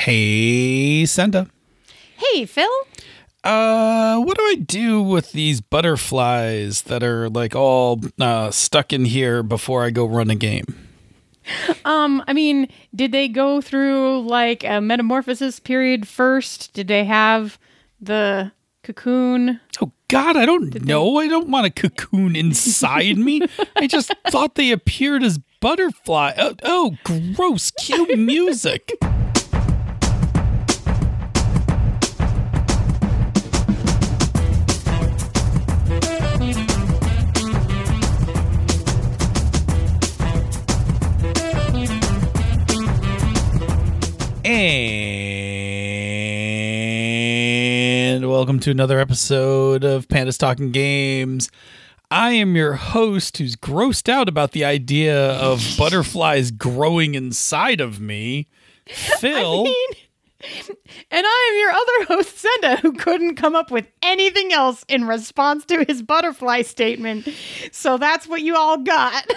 Hey, Senda. Hey, Phil. Uh, what do I do with these butterflies that are like all uh, stuck in here before I go run a game? Um, I mean, did they go through like a metamorphosis period first? Did they have the cocoon? Oh God, I don't know. I don't want a cocoon inside me. I just thought they appeared as butterfly. Oh, oh gross! Cue music. And welcome to another episode of Pandas Talking Games. I am your host who's grossed out about the idea of butterflies growing inside of me, Phil. I mean, and I am your other host, Senda, who couldn't come up with anything else in response to his butterfly statement. So that's what you all got.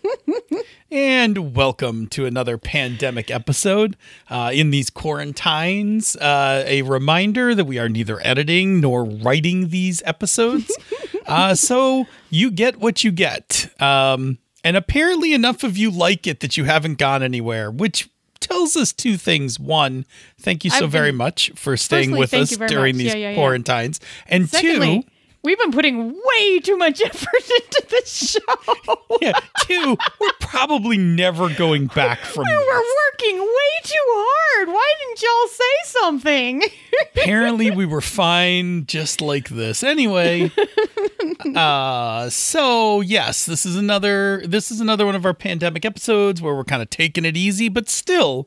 and welcome to another pandemic episode. Uh, in these quarantines, uh, a reminder that we are neither editing nor writing these episodes. uh, so you get what you get. Um, and apparently, enough of you like it that you haven't gone anywhere, which tells us two things. One, thank you so very much for staying with us during much. these Yeah, yeah, yeah. quarantines. And Secondly, two, we've been putting way too much effort into this show. yeah, two, we're probably never going back from We were working way too hard. Why didn't y'all say something? apparently we were fine just like this anyway uh so yes this is another this is another one of our pandemic episodes where we're kind of taking it easy but still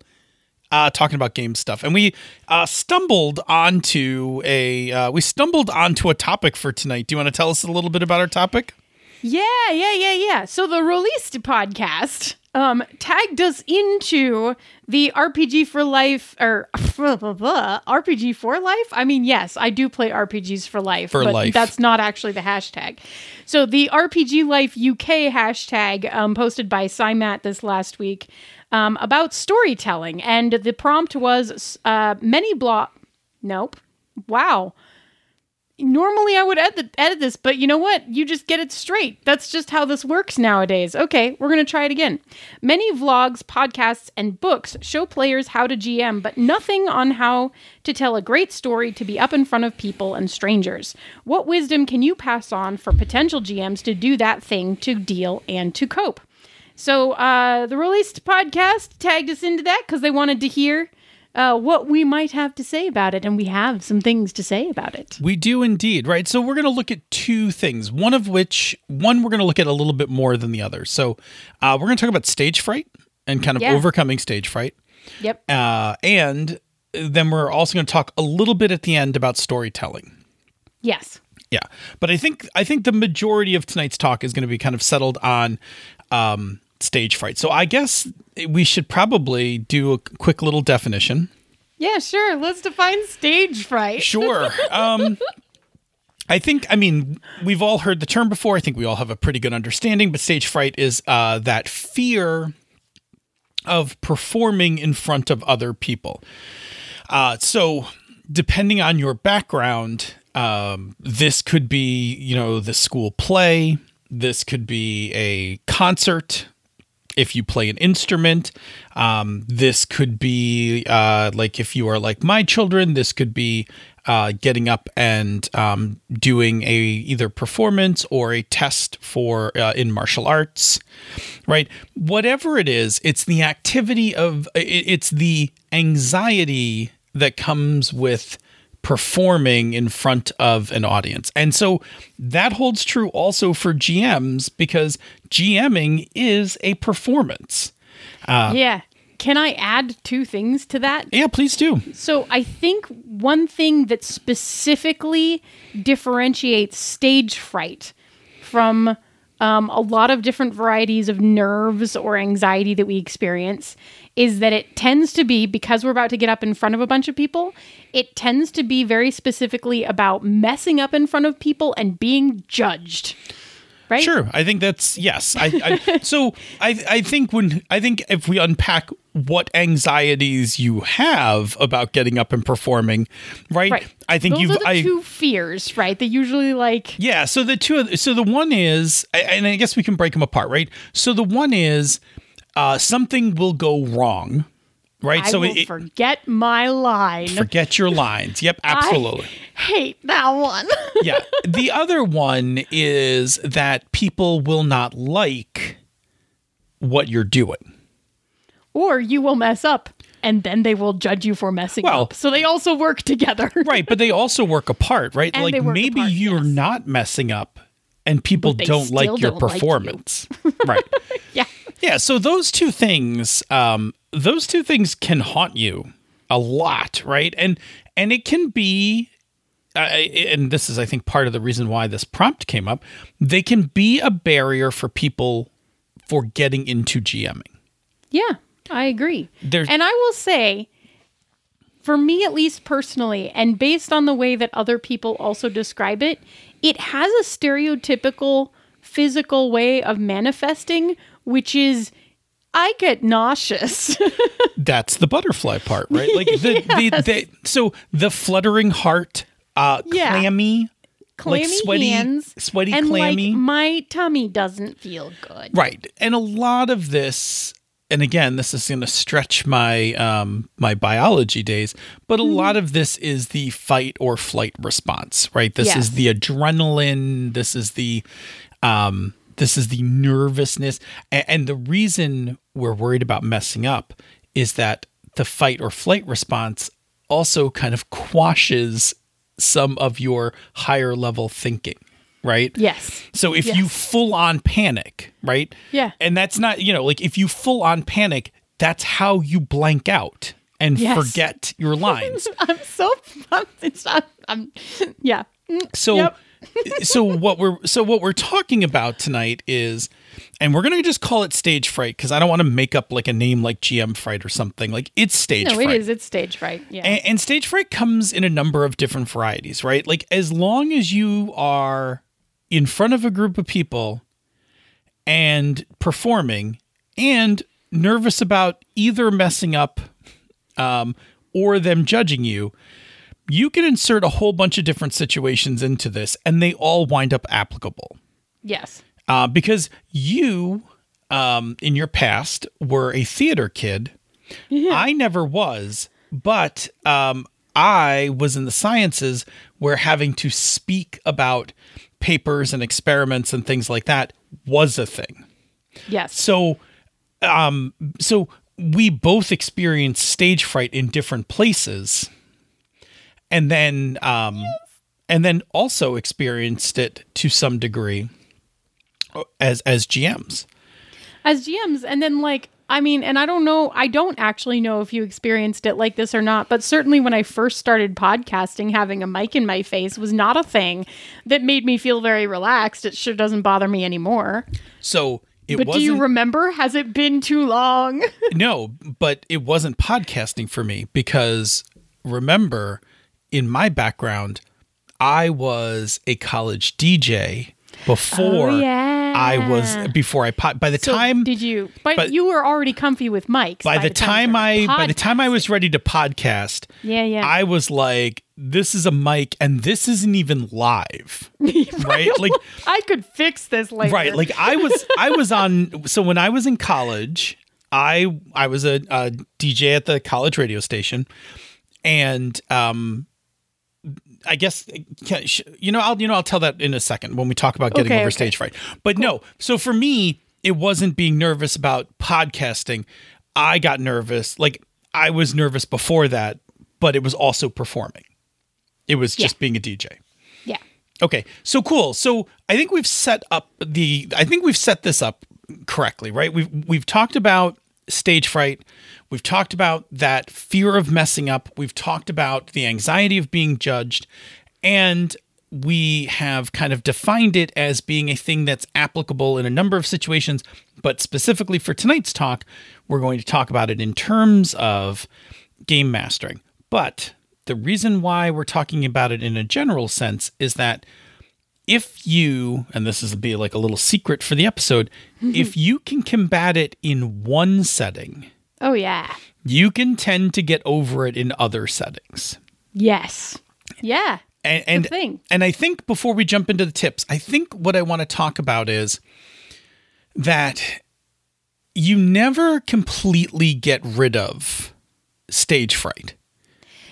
uh talking about game stuff and we uh stumbled onto a uh we stumbled onto a topic for tonight do you want to tell us a little bit about our topic Yeah, yeah, yeah, yeah. So the released podcast um tagged us into the RPG for life or RPG for life. I mean, yes, I do play RPGs for life, For but life. that's not actually the hashtag. So the RPG Life UK hashtag um, posted by Cymat this last week um, about storytelling, and the prompt was uh, many block. Nope. Wow normally I would edit, edit this, but you know what? You just get it straight. That's just how this works nowadays. Okay, we're going to try it again. Many vlogs, podcasts, and books show players how to GM, but nothing on how to tell a great story to be up in front of people and strangers. What wisdom can you pass on for potential GMs to do that thing to deal and to cope? So uh, the released podcast tagged us into that because they wanted to hear uh, what we might have to say about it, and we have some things to say about it. We do indeed, right? So we're going to look at two things. One of which, one we're going to look at a little bit more than the other. So uh, we're going to talk about stage fright and kind of Yeah. overcoming stage fright, Yep. uh, and then we're also going to talk a little bit at the end about storytelling. Yes. Yeah, but I think I think the majority of tonight's talk is going to be kind of settled on um, stage fright. So I guess we should probably do a quick little definition. Yeah, sure. Let's define stage fright. Sure. Um, I think, I mean, we've all heard the term before. I think we all have a pretty good understanding, but stage fright is uh, that fear of performing in front of other people. Uh, so, depending on your background, um, this could be, you know, the school play, this could be a concert, if you play an instrument. Um, this could be uh, like if you are like my children, this could be uh, getting up and um, doing a either performance or a test for uh, in martial arts, right? Whatever it is, it's the activity of it's the anxiety that comes with performing in front of an audience. And so that holds true also for GMs because GMing is a performance. yeah. Can I add two things to that? Yeah, please do. So I think one thing that specifically differentiates stage fright from um, a lot of different varieties of nerves or anxiety that we experience is that it tends to be because we're about to get up in front of a bunch of people it tends to be very specifically about messing up in front of people and being judged right? Sure, I think that's yes. I, I so I I think when I think if we unpack what anxieties you have about getting up and performing, right? Right. I think Those you've I two fears, right? They usually like yeah. So the two of- so the one is and I guess we can break them apart, right? So the one is uh, something will go wrong, right? I so will it, forget my line. forget your lines. Yep, absolutely. I hate that one. yeah. The other one is that people will not like what you're doing. or you will mess up and then they will judge you for messing Well- up. So they also work together. Right, but they also work apart, right? And like work maybe apart, you're yes. not messing up and people don't like your don't like you. performance. right. yeah. Yeah, so those two things um those two things can haunt you a lot, right? And and it can be uh, and this is I think part of the reason why this prompt came up. They can be a barrier for people for getting into GMing. Yeah, I agree. There's- and I will say, for me at least personally, and based on the way that other people also describe it, it has a stereotypical physical way of manifesting, which is I get nauseous. That's the butterfly part, right? Like the, the, the so the fluttering heart, uh Yeah. clammy, clammy like sweaty, hands, sweaty, and clammy. like my tummy doesn't feel good. Right. And a lot of this and again, this is going to stretch my um my biology days, but a Mm-hmm. lot of this is the fight or flight response, right? This Yes. is the adrenaline, this is the um this is the nervousness and, and the reason we're worried about messing up is that the fight or flight response also kind of quashes some of your higher level thinking, right? Yes. So if you full on panic, right? Yeah. And that's not, you know, like if you full on panic, that's how you blank out and Yes. forget your lines. I'm so I'm, it's not, I'm yeah. So Yep. so what we're so what we're talking about tonight is and we're going to just call it stage fright cuz I don't want to make up like a name like GM fright or something. Like it's stage No, fright. it is. It's stage fright. Yeah. And, and stage fright comes in a number of different varieties, right? Like as long as you are in front of a group of people and performing and nervous about either messing up um, or them judging you, you can insert a whole bunch of different situations into this and they all wind up applicable yes. uh, because you um, in your past were a theater kid. I never was, but um, I was in the sciences where having to speak about papers and experiments and things like that was a thing. Yes. So, um, so we both experienced stage fright in different places, and then, um, and then also experienced it to some degree as as GMs. as GMs, and then like I mean, and I don't know, I don't actually know if you experienced it like this or not, but certainly when I first started podcasting, having a mic in my face was not a thing that made me feel very relaxed. It sure doesn't bother me anymore. So it But do you remember? Has it been too long? no, but it wasn't podcasting for me because remember, in my background, I was a college DJ before Oh, yeah. I was before I pod. By the So time did you? But, but- you were already comfy with mics by, the time, you I by the time I was ready to podcast, yeah, yeah, I was like, this is a mic and this isn't even live. right? Like I could fix this later. right like i was i was on so when i was in college i i was a, a dj at the college radio station and um i guess you know i'll you know i'll tell that in a second when we talk about getting Okay, over okay. stage fright but no so for me it wasn't being nervous about podcasting i got nervous like i was nervous before that but it was also performing it was just Yeah. being a dj yeah. Okay, so cool. So I think we've set up the. I think we've set this up correctly, right? We've we've talked about stage fright. We've talked about that fear of messing up. We've talked about the anxiety of being judged, and we have kind of defined it as being a thing that's applicable in a number of situations. But specifically for tonight's talk, we're going to talk about it in terms of game mastering. But the reason why we're talking about it in a general sense is that if you, and this is be like a little secret for the episode, if you can combat it in one setting, Oh yeah. you can tend to get over it in other settings. Yes. Yeah. And and, thing. and I think before we jump into the tips, I think what I want to talk about is that you never completely get rid of stage fright.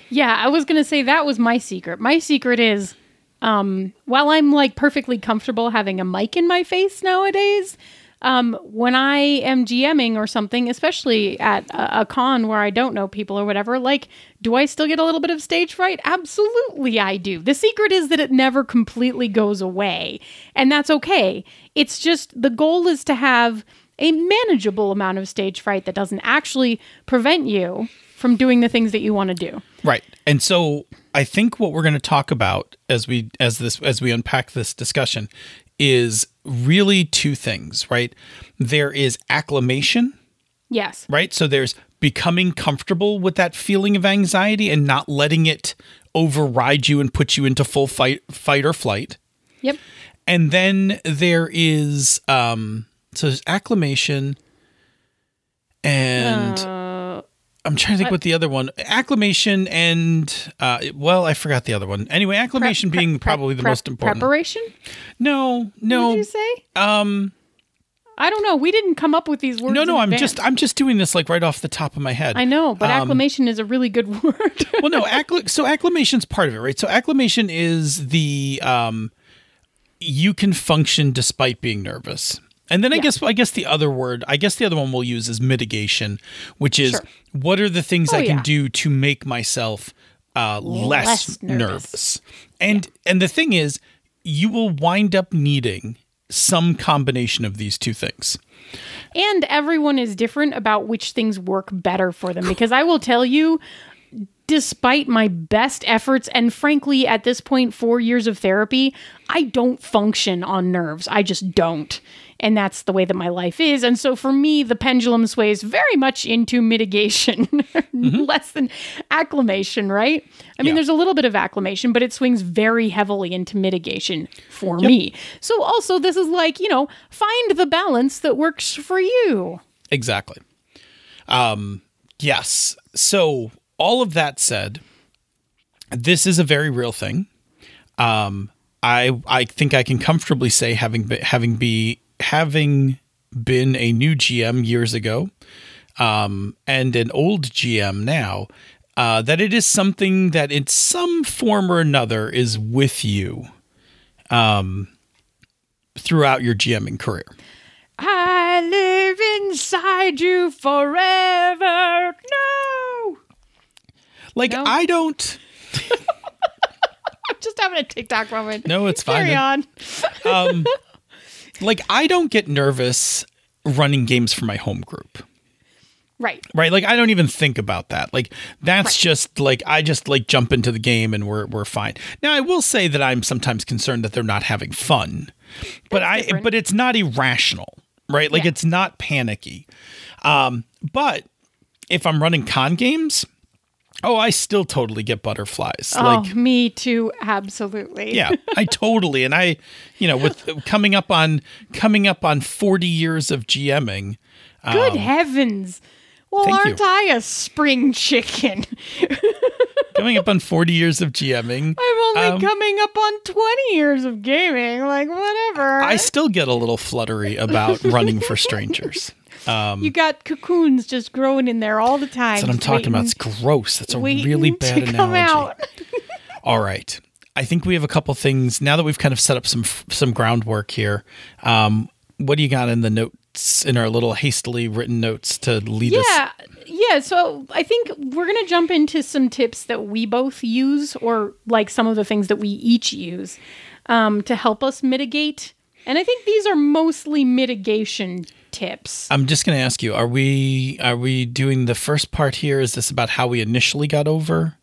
Yeah, I was going to say that was my secret. My secret is um while I'm like perfectly comfortable having a mic in my face nowadays, um when I am GMing or something, especially at a, a con where I don't know people or whatever, like do I still get a little bit of stage fright? Absolutely I do. The secret is that it never completely goes away, and that's okay. It's just the goal is to have a manageable amount of stage fright that doesn't actually prevent you from doing the things that you want to do. Right. And so I think what we're going to talk about as we as this as we unpack this discussion is really two things, right? There is acclimation, Yes. right? So there's becoming comfortable with that feeling of anxiety and not letting it override you and put you into full fight fight or flight. Yep. And then there is um so there's acclimation and Uh, I'm trying to think what the other one acclimation and uh well I forgot the other one. Anyway, acclimation pre- being pre- probably the prep- most important. Preparation? no, Did no. you say? Um I don't know. We didn't come up with these words. no no, I'm advance. just I'm just doing this like right off the top of my head. I know, but Um, acclimation is a really good word. well no accli- so acclimation's part of it right so acclimation is the um you can function despite being nervous and then i Yeah. guess i guess the other word i guess the other one we'll use is mitigation which is Sure. What are the things Oh, i can yeah. do to make myself uh, less, Less nervous, nervous. and and the thing is you will wind up needing some combination of these two things and everyone is different about which things work better for them because I will tell you despite my best efforts and frankly at this point 4 years of therapy, I don't function on nerves. I just don't. And that's the way that my life is. And so for me, the pendulum sways very much into mitigation, less than acclimation, right? I mean, Yeah. there's a little bit of acclimation, but it swings very heavily into mitigation for me. So also, this is like, you know, find the balance that works for you. Exactly. Um, yes. So all of that said, this is a very real thing. Um, I I think I can comfortably say having be, having be having been a new GM years ago, um, and an old GM now, uh, that it is something that in some form or another is with you, um, throughout your GMing career. I live inside you forever. No. Like No? I don't. I'm just having a TikTok moment. No, it's fine. Carry on. um, like I don't get nervous running games for my home group. Right. Right? Like I don't even think about that. Like that's just like I just like jump into the game and we're we're fine. Now I will say that I'm sometimes concerned that they're not having fun. But I different. but it's not irrational, right? Like Yeah. it's not panicky. Um but if I'm running con games, oh, I still totally get butterflies. Like oh, me too. Absolutely. yeah i totally and i you know with coming up on coming up on 40 years of gming Good heavens. Well, Um, thank you. aren't I a spring chicken? coming up on 40 years of gming I'm only Um, coming up on 20 years of gaming. Like, whatever. i still get a little fluttery about running for strangers um you got cocoons just growing in there all the time. that's what i'm talking about. Waiting- it's gross. That's a really bad analogy. all right. I think we have a couple things. Now that we've kind of set up some some groundwork here um what do you got in the notes in our little hastily written notes to lead us? Yeah, yeah. So I think we're gonna jump into some tips that we both use, or like some of the things that we each use, um, to help us mitigate. And I think these are mostly mitigation tips. I'm just going to ask you: Are we are we doing the first part here? Is this about how we initially got over?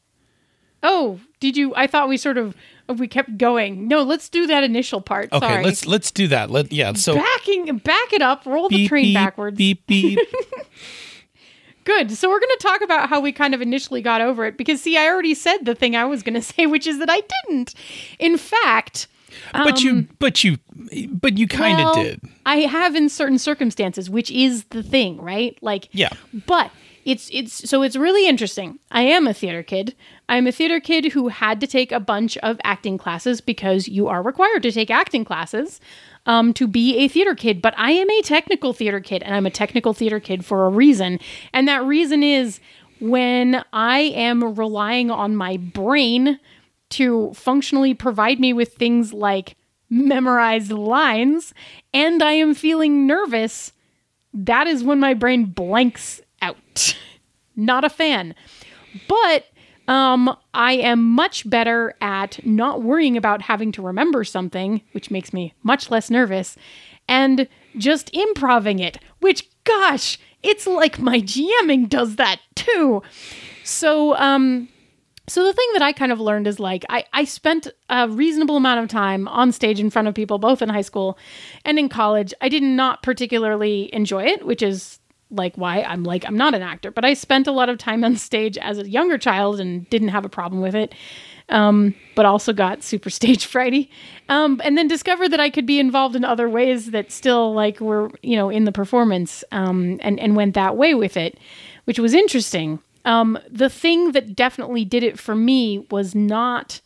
Oh, did you? I thought we sort of oh, we kept going. No, let's do that initial part. Okay, Sorry. let's let's do that. Let yeah. So backing back it up. Roll the train beep, backwards. Beep beep. Good. So we're going to talk about how we kind of initially got over it because see, I already said the thing I was going to say, which is that I didn't. In fact, but you, but you, but you kind of Well, did. I have in certain circumstances, which is the thing, right? Like, Yeah. But it's it's so it's really interesting. I am a theater kid. I'm a theater kid who had to take a bunch of acting classes because you are required to take acting classes um, to be a theater kid. But I am a technical theater kid, and I'm a technical theater kid for a reason. And that reason is when I am relying on my brain to functionally provide me with things like memorized lines and I am feeling nervous, that is when my brain blanks out. Not a fan. But um, I am much better at not worrying about having to remember something, which makes me much less nervous, and just improving it, which, gosh, it's like my GMing does that too. So, um, so the thing that I kind of learned is like I, I spent a reasonable amount of time on stage in front of people, both in high school and in college. I did not particularly enjoy it, which is like why I'm like I'm not an actor, but I spent a lot of time on stage as a younger child and didn't have a problem with it. Um, but also got super stage frighty. Um, and then discovered that I could be involved in other ways that still like were, you know, in the performance, um, and, and went that way with it, which was interesting. Um, the thing that definitely did it for me was not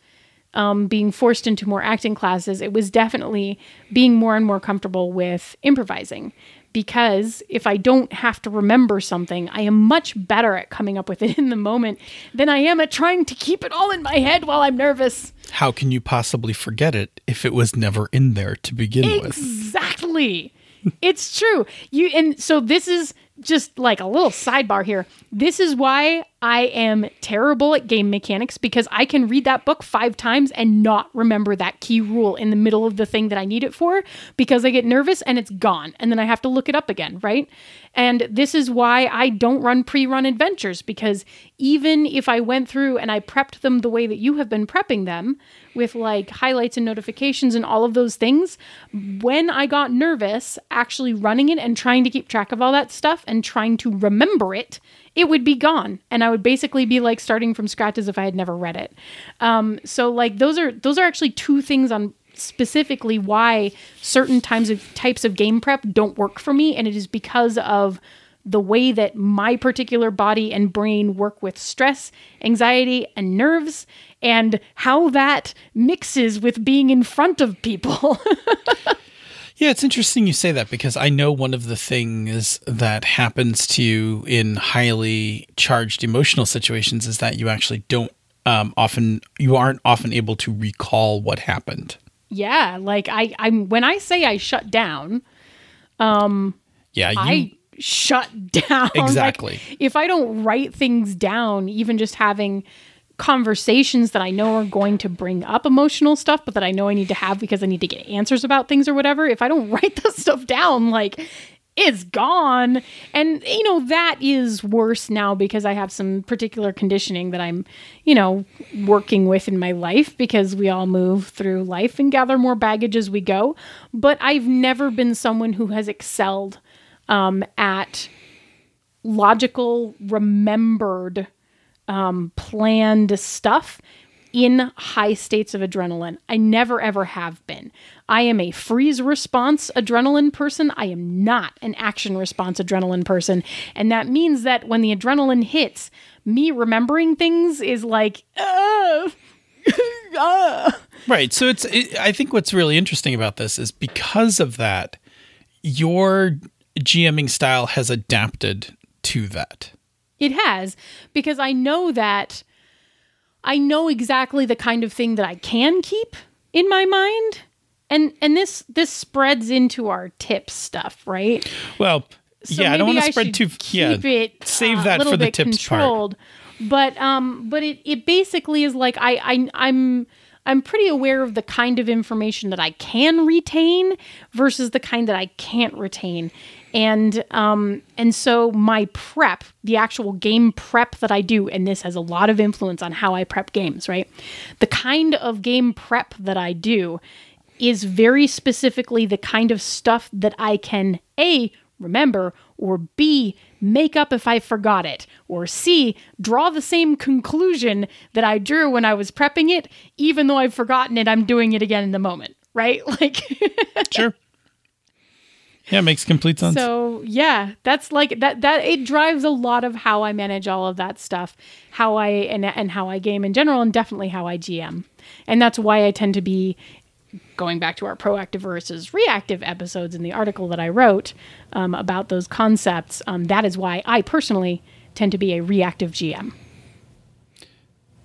um, being forced into more acting classes. It was definitely being more and more comfortable with improvising. Because if I don't have to remember something, I am much better at coming up with it in the moment than I am at trying to keep it all in my head while I'm nervous. How can you possibly forget it if it was never in there to begin with? Exactly. it's true. You and so this is just like a little sidebar here. This is why I am terrible at game mechanics because I can read that book 5 times and not remember that key rule in the middle of the thing that I need it for because I get nervous and it's gone and then I have to look it up again, right? And this is why I don't run pre-run adventures because even if I went through and I prepped them the way that you have been prepping them with like highlights and notifications and all of those things, when I got nervous actually running it and trying to keep track of all that stuff and trying to remember it, it would be gone and I would basically be like starting from scratch as if I had never read it. Um, so like those are those are actually two things on specifically why certain times of types of game prep don't work for me and it is because of the way that my particular body and brain work with stress, anxiety, and nerves, and how that mixes with being in front of people. Yeah, it's interesting you say that because I know one of the things that happens to you in highly charged emotional situations is that you actually don't um, often you aren't often able to recall what happened. Yeah, like I, I'm when I say I shut down, um Yeah, you I shut down. Like, Exactly. if I don't write things down, even just having conversations that I know are going to bring up emotional stuff, but that I know I need to have because I need to get answers about things or whatever, if I don't write that stuff down, like it's gone. And, you know, that is worse now because I have some particular conditioning that I'm, you know, working with in my life because we all move through life and gather more baggage as we go. But I've never been someone who has excelled um, at logical, remembered, um, planned stuff in high states of adrenaline. I never ever have been. I am a freeze response adrenaline person. I am not an action response adrenaline person. And that means that when the adrenaline hits, me remembering things is like, uh, uh. Right. So it's it, I think what's really interesting about this is because of that your GMing style has adapted to that. It has because I know that I know exactly the kind of thing that I can keep in my mind. And and this this spreads into our tips stuff, right? Well, So yeah, I don't want to spread too keep yeah. it save uh, that a little for the tips part. But um but it it basically is like I I I'm I'm pretty aware of the kind of information that I can retain versus the kind that I can't retain. And um and so my prep, the actual game prep that I do and this has a lot of influence on how I prep games, right? The kind of game prep that I do is very specifically the kind of stuff that I can A, remember, or B, make up if I forgot it, or C, draw the same conclusion that I drew when I was prepping it, even though I've forgotten it, I'm doing it again in the moment, right? Like Sure. Yeah, it makes complete sense. So yeah, that's like that. That it drives a lot of how I manage all of that stuff, how I and and how I game in general, and definitely how I GM. And that's why I tend to be going back to our proactive versus reactive episodes in the article that I wrote um, about those concepts. Um, that is why I personally tend to be a reactive GM.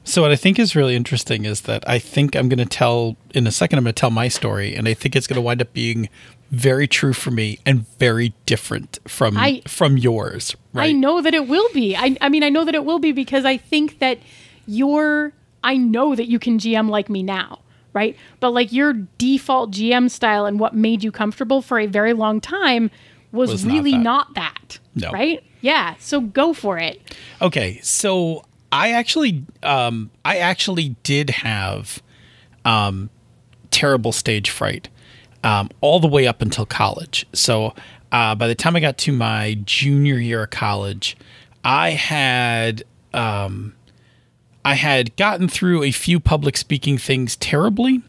So what I think is really interesting is that I think I'm going to tell in a second. I'm going to tell my story, and I think it's going to wind up being very true for me and very different from I- from yours. Right? I know that it will be. I, I mean, I know that it will be because I think that your, I know that you can GM like me now, right? But like your default GM style and what made you comfortable for a very long time was, Was not really that. not that, No. right? Yeah. So go for it. Okay, so I actually, um, I actually did have um, terrible stage fright um, all the way up until college. So uh, by the time I got to my junior year of college, I had um, I had gotten through a few public speaking things terribly.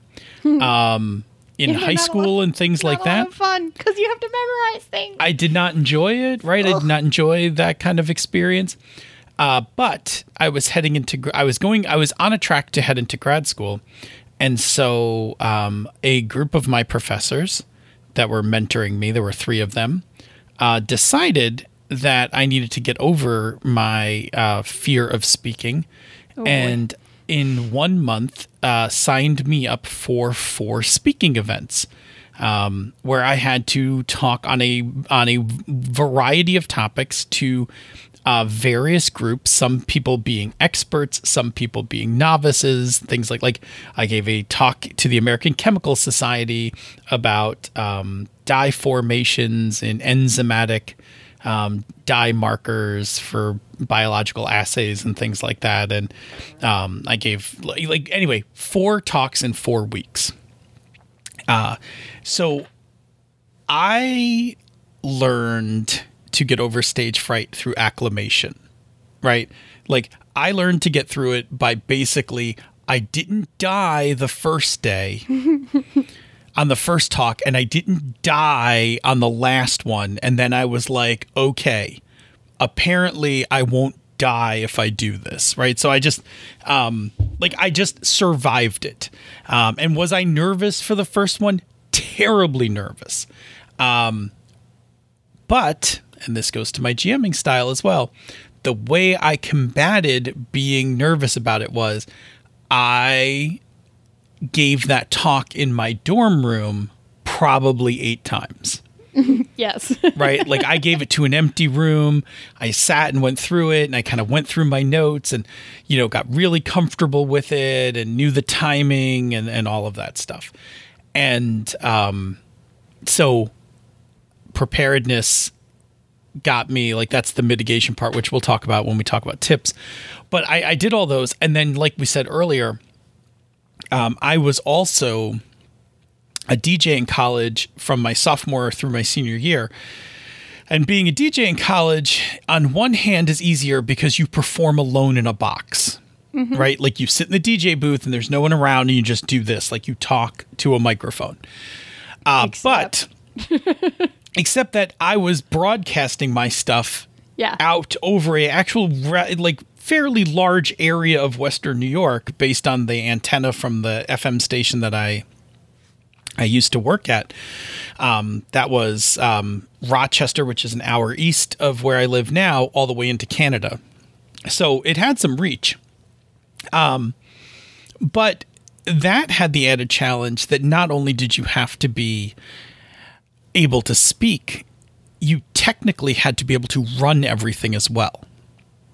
Um, in Yeah, high school lot- and things like that. fun because you have to memorize things. I did not enjoy it, right? I did not enjoy that kind of experience. Uh, but I was heading into, I was going, I was on a track to head into grad school. And so um, a group of my professors that were mentoring me, there were three of them, uh, decided that I needed to get over my uh, fear of speaking. boy. and in one month, uh, signed me up for four speaking events um, where I had to talk on a on a variety of topics to uh, various groups. Some people being experts, some people being novices. Things like like I gave a talk to the American Chemical Society about um, dye formations in enzymatic um, dye markers for biological assays and things like that. And um, I gave like anyway four talks in four weeks. Uh, so I learned to get over stage fright through acclimation, right? Like I learned to get through it by basically I didn't die the first day on the first talk and I didn't die on the last one and then I was like, okay, apparently I won't die if I do this, right? So I just um like I just survived it. Um and was I nervous for the first one? Terribly nervous. Um but and this goes to my GMing style as well. The way I combated being nervous about it was I gave that talk in my dorm room probably 8 times Yes. right? Like I gave it to an empty room. I sat and went through it and I kind of went through my notes and, you know, got really comfortable with it and knew the timing and, and all of that stuff. And um, so preparedness got me like that's the mitigation part, which we'll talk about when we talk about tips. But I, I did all those. And then, like we said earlier, um, I was also a DJ in college from my sophomore through my senior year. And being a DJ in college, on one hand, is easier because you perform alone in a box, right? Like you sit in the DJ booth and there's no one around and you just do this, like you talk to a microphone. Uh, but except that I was broadcasting my stuff Yeah. out over a actual like fairly large area of western New York based on the antenna from the FM station that I I used to work at. Um, that was um, Rochester, which is an hour east of where I live now, all the way into Canada. So it had some reach. Um, but that had the added challenge that not only did you have to be able to speak, you technically had to be able to run everything as well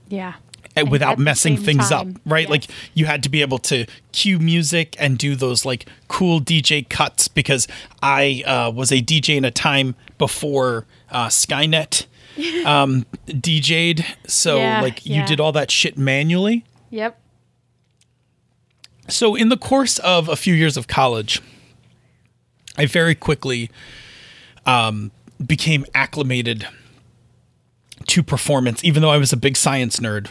Yeah. and without messing things time, up, right? yes. Like you had to be able to cue music and do those like cool DJ cuts because I uh, was a DJ in a time before uh, Skynet um, DJ'd. So Yeah, like you yeah. did all that shit manually. Yep. So in the course of a few years of college, I very quickly um, became acclimated to performance, even though I was a big science nerd.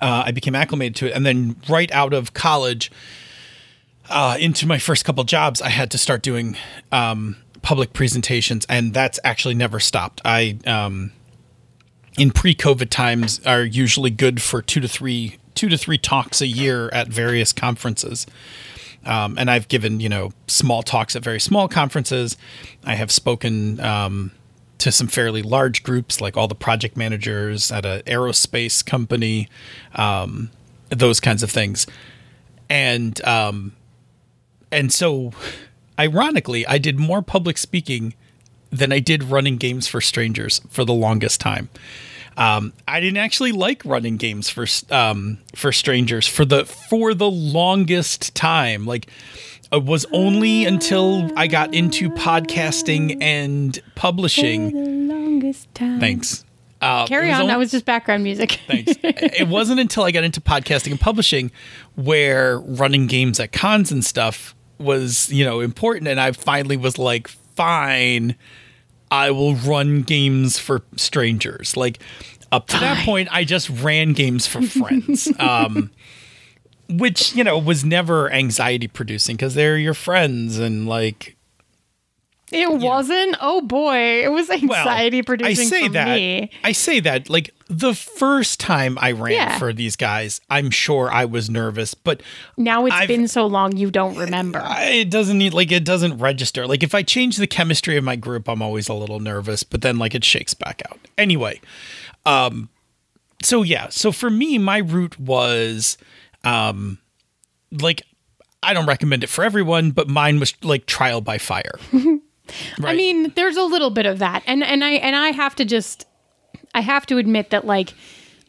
Uh, I became acclimated to it, and then right out of college, uh, into my first couple jobs, I had to start doing um, public presentations, and that's actually never stopped. I um, in pre-COVID times are usually good for two to three two to three talks a year at various conferences. Um, and I've given you know small talks at very small conferences. I have spoken um, to some fairly large groups, like all the project managers at an aerospace company, um, those kinds of things, and um, and so, ironically, I did more public speaking than I did running games for strangers for the longest time. Um, I didn't actually like running games for um, for strangers for the for the longest time. Like it was only until I got into podcasting and publishing. longest time. Thanks. Uh, Carry on. only- that was just background music. Thanks. it wasn't until I got into podcasting and publishing where running games at cons and stuff was, you know, important. And I finally was like, fine, I will run games for strangers. Like up to that point, I just ran games for friends. um, which, you know, was never anxiety producing because they're your friends and like It wasn't. Oh boy, it was well, anxiety producing I say for that. me. I say that like the first time I ran Yeah. for these guys, I'm sure I was nervous, but Now it's I've- been so long you don't remember. It doesn't need like it doesn't register. Like if I change the chemistry of my group, I'm always a little nervous, but then like it shakes back out. Anyway, um so yeah, so for me my route was um like I don't recommend it for everyone, but mine was like trial by fire. I mean, there's a little bit of that, and and I and I have to just, I have to admit that like,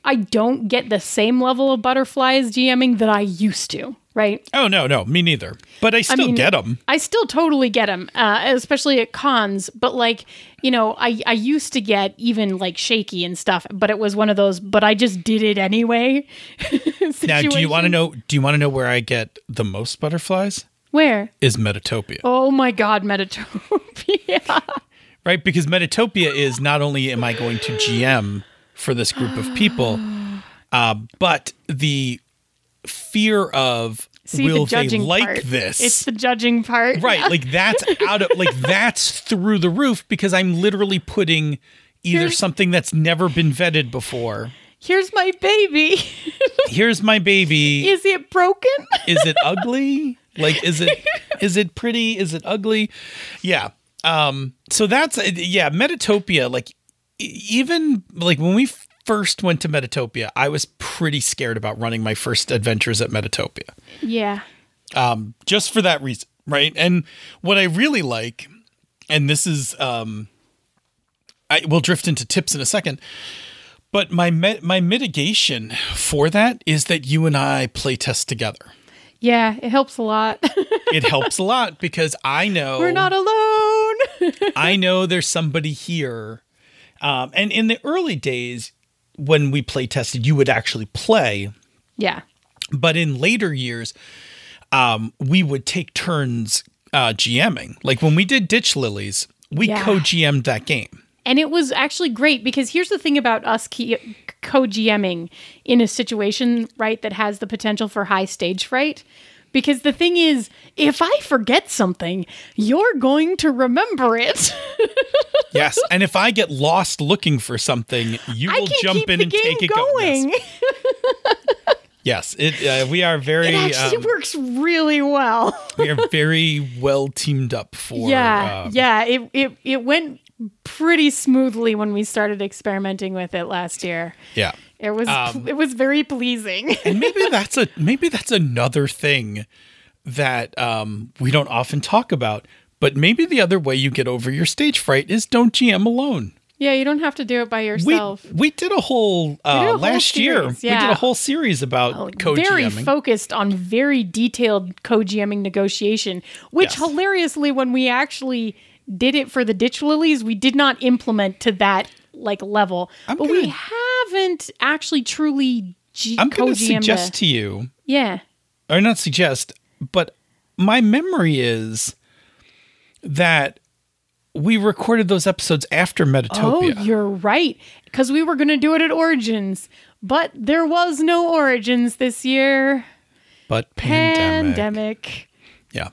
I don't get the same level of butterflies GMing that I used to. Right. Oh no, no, me neither. But I still mean, get them. I still totally get them, uh, especially at cons. But like, you know, I I used to get even like shaky and stuff, but it was one of those. But I just did it anyway. Now, do you want to know? Do you want to know where I get the most butterflies? Where? Is Metatopia, Oh my God, Metatopia. right? Because Metatopia is not only am I going to GM for this group of people, uh, but the fear of See will the they like part. this? It's the judging part, right, like that's out of like that's through the roof because I'm literally putting either Here's- something that's never been vetted before. Here's my baby. Here's my baby. Is it broken? is it ugly like is it is it pretty? Is it ugly? Yeah. Um so that's yeah metatopia like even like when we first went to metatopia i was pretty scared about running my first adventures at metatopia. Yeah. um just for that reason right? And what i really like and this is um i will drift into tips in a second but my my mitigation for that is that you and i play test together Yeah, it helps a lot. it helps a lot because I know We're not alone. I know there's somebody here. Um, and in the early days, when we play tested, you would actually play. yeah. But in later years, um, we would take turns uh, GMing. Like when we did Ditch Lilies, we Yeah. co GM'd that game. And it was actually great because here's the thing about us co GMing in a situation, right, that has the potential for high stage fright. Because the thing is, if I forget something, you're going to remember it. Yes. and if I get lost looking for something, you I will jump in and take it going. Yes. yes it, uh, we are very, It actually um, works really well. we are very well teamed up for. yeah, um, yeah. It, it it went pretty smoothly when we started experimenting with it last year. Yeah. It was Um, it was very pleasing. and maybe that's a maybe that's another thing that um, we don't often talk about. But maybe the other way you get over your stage fright is don't GM alone. yeah, you don't have to do it by yourself. we did a whole uh, did a whole last year. series, We did a whole series about co very GMing. focused on very detailed co-GMing negotiation, which Yes. hilariously, when we actually did it for the ditch lilies, we did not implement to that like level. I'm but we gonna- haven't actually truly G- I'm going to suggest to you, yeah. or not suggest, but my memory is that we recorded those episodes after Metatopia. Oh, you're right. Because we were going to do it at Origins, but there was no Origins this year. but pandemic. Pandemic. Yeah.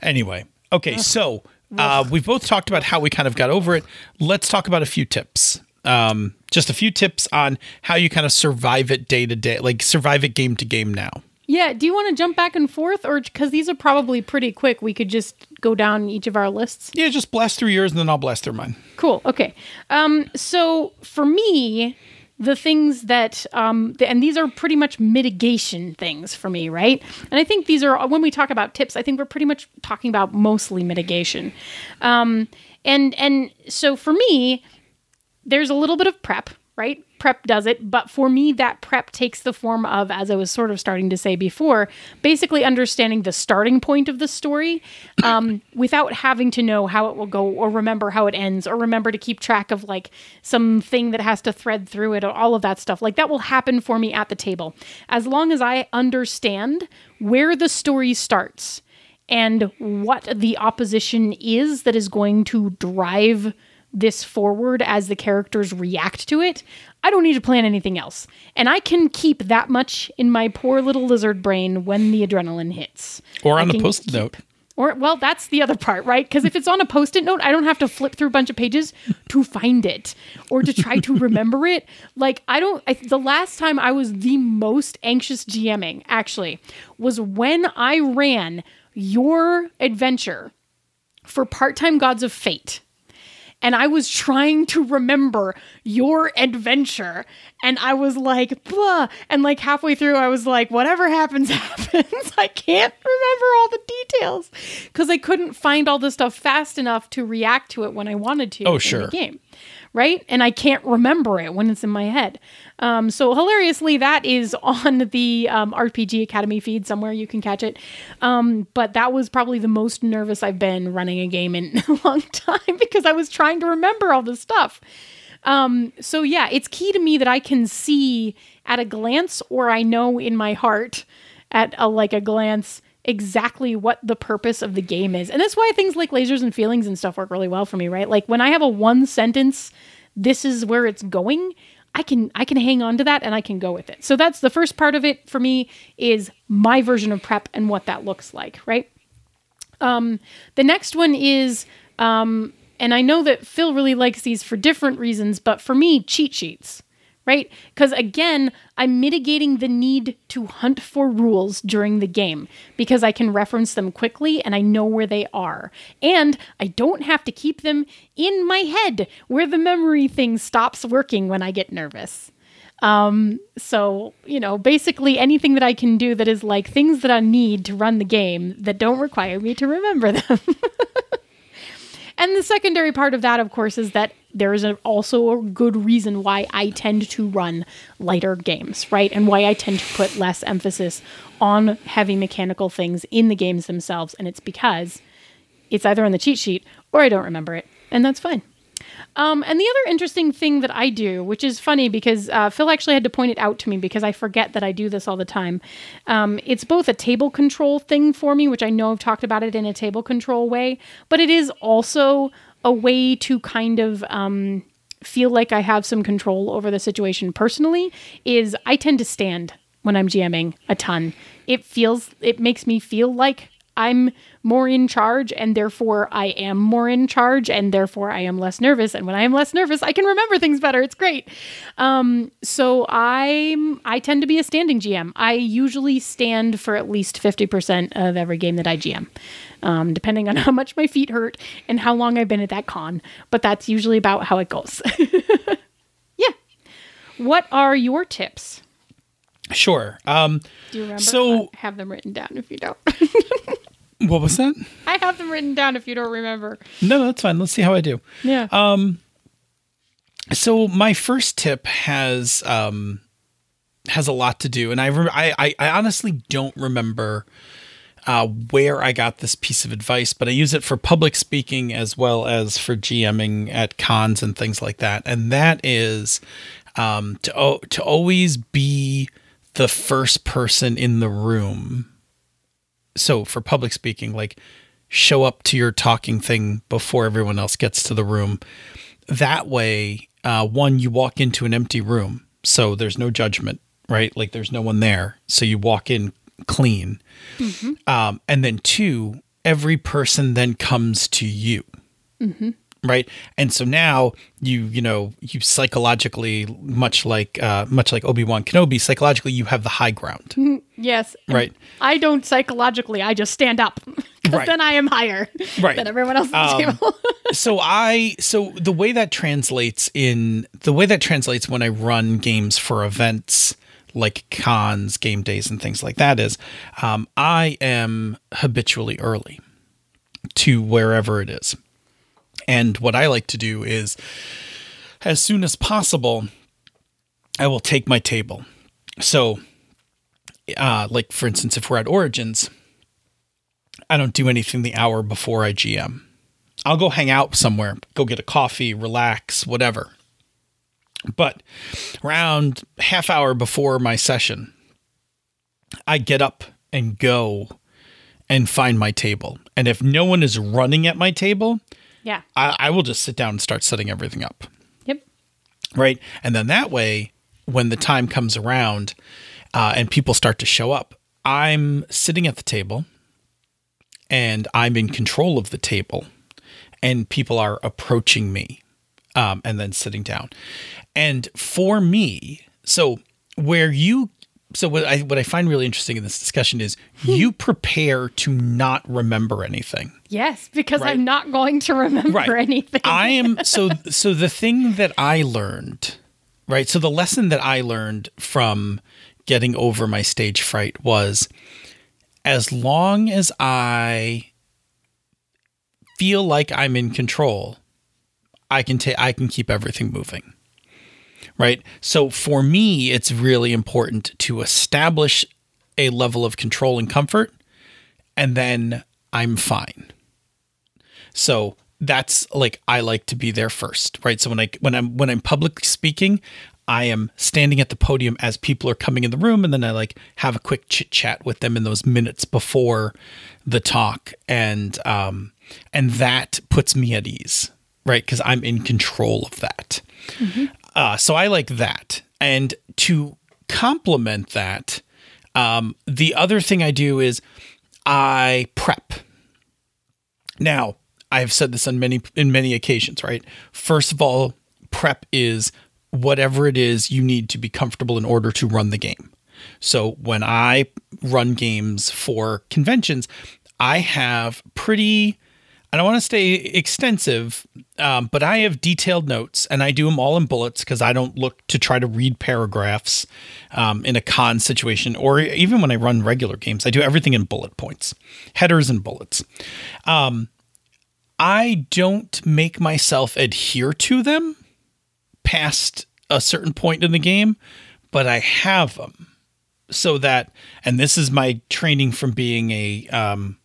Anyway, okay, so uh, we've both talked about how we kind of got over it. Let's talk about a few tips. Um, just a few tips on how you kind of survive it day to day, like survive it game to game now. Yeah. Do you want to jump back and forth, or because these are probably pretty quick, we could just go down each of our lists? Yeah, just blast through yours and then I'll blast through mine. Cool. Okay. Um, so for me, the things that, um, th- and these are pretty much mitigation things for me, right? And I think these are, when we talk about tips, I think we're pretty much talking about mostly mitigation. Um, and, and so for me, there's a little bit of prep, right? Prep does it, but for me, that prep takes the form of, as I was sort of starting to say before, basically understanding the starting point of the story um, without having to know how it will go or remember how it ends or remember to keep track of like something that has to thread through it or all of that stuff. Like that will happen for me at the table. As long as I understand where the story starts and what the opposition is that is going to drive this forward as the characters react to it, I don't need to plan anything else. And I can keep that much in my poor little lizard brain when the adrenaline hits. Or on a post it note. Or, well, that's the other part, right? Because if it's on a post it note, I don't have to flip through a bunch of pages to find it or to try to remember it. Like, I don't, I, the last time I was the most anxious GMing, actually, was when I ran your adventure for part time Gods of Fate and I was trying to remember your adventure. And I was like, blah. And like halfway through, I was like, whatever happens, happens. I can't remember all the details because I couldn't find all the stuff fast enough to react to it when I wanted to Oh, in sure. the game. Right. And I can't remember it when it's in my head. Um, so hilariously, that is on the um, RPG Academy feed somewhere. You can catch it. Um, but that was probably the most nervous I've been running a game in a long time because I was trying to remember all this stuff. Um, so yeah, it's key to me that I can see at a glance, or I know in my heart at a like a glance exactly what the purpose of the game is. And that's why things like lasers and feelings and stuff work really well for me, right? Like when I have a one sentence, this is where it's going. I can I can hang on to that and I can go with it. So that's the first part of it for me is my version of prep and what that looks like, right? Um, the next one is, um, and I know that Phil really likes these for different reasons, but for me, cheat sheets, right? Because again, I'm mitigating the need to hunt for rules during the game because I can reference them quickly and I know where they are. And I don't have to keep them in my head where the memory thing stops working when I get nervous. Um, so, you know, basically anything that I can do that is like things that I need to run the game that don't require me to remember them. and the secondary part of that, of course, is that there is a, also a good reason why I tend to run lighter games, right? And why I tend to put less emphasis on heavy mechanical things in the games themselves. And it's because it's either on the cheat sheet or I don't remember it. And that's fine. Um, and the other interesting thing that I do, which is funny because uh, Phil actually had to point it out to me because I forget that I do this all the time. Um, it's both a table control thing for me, which I know I've talked about it in a table control way, but it is also a way to kind of um, feel like I have some control over the situation personally. Is I tend to stand when I'm GMing a ton. It feels, it makes me feel like I'm more in charge and therefore I am more in charge and therefore I am less nervous and when I am less nervous I can remember things better it's great um, so I'm I tend to be a standing GM I usually stand for at least 50% of every game that I GM um, depending on how much my feet hurt and how long I've been at that con but that's usually about how it goes yeah what are your tips Sure. Um, do you remember So- I have them written down if you don't what was that? I have them written down if you don't remember No, no, that's fine. Let's see how I do. yeah Um, So my first tip has um has a lot to do, and I I, I I honestly don't remember uh, where I got this piece of advice, but I use it for public speaking as well as for GMing at cons and things like that. And that is um, to o- to always be the first person in the room. So for public speaking, like show up to your talking thing before everyone else gets to the room. That way, uh, one, you walk into an empty room, so there's no judgment, right? Like there's no one there. So you walk in clean. Um, and then two, every person then comes to you. Right. And so now you, you know, you psychologically, much like, uh, much like Obi-Wan Kenobi, psychologically, you have the high ground. Yes. and Right. I don't psychologically. I just stand up. Right. then I am higher Right. than everyone else at the Um, table. so I so the way that translates in the way that translates when I run games for events like cons, game days, and things like that is um, I am habitually early to wherever it is. And what I like to do is as soon as possible, I will take my table. So uh, like for instance, if we're at Origins, I don't do anything the hour before I GM. I'll go hang out somewhere, go get a coffee, relax, whatever. But around half hour before my session, I get up and go and find my table. And if no one is running at my table, yeah. I, I will just sit down and start setting everything up. Yep. Right. And then that way, when the time comes around uh, and people start to show up, I'm sitting at the table and I'm in control of the table, and people are approaching me um, and then sitting down. And for me, so where you so what I what I find really interesting in this discussion is you prepare to not remember anything. Yes, because Right. I'm not going to remember Right. anything. I am so so the thing that I learned, right? So the lesson that I learned from getting over my stage fright was as long as I feel like I'm in control, I can take I can keep everything moving. Right? So for me, it's really important to establish a level of control and comfort and then I'm fine. So that's like I like to be there first, right? So when I when I'm when I'm public speaking, I am standing at the podium as people are coming in the room, and then I like have a quick chit chat with them in those minutes before the talk, and um, and that puts me at ease, right? Because I'm in control of that. Uh, so I like that, and to complement that, um, the other thing I do is I prep. Now, I have said this on many in many occasions, right? First of all, prep is whatever it is you need to be comfortable in order to run the game. So when I run games for conventions, I have pretty I don't want to stay extensive, um, but I have detailed notes and I do them all in bullets because I don't look to try to read paragraphs um, in a con situation or even when I run regular games. I do everything in bullet points, headers and bullets. Um, I don't make myself adhere to them past a certain point in the game, but I have them so that, and this is my training from being a um,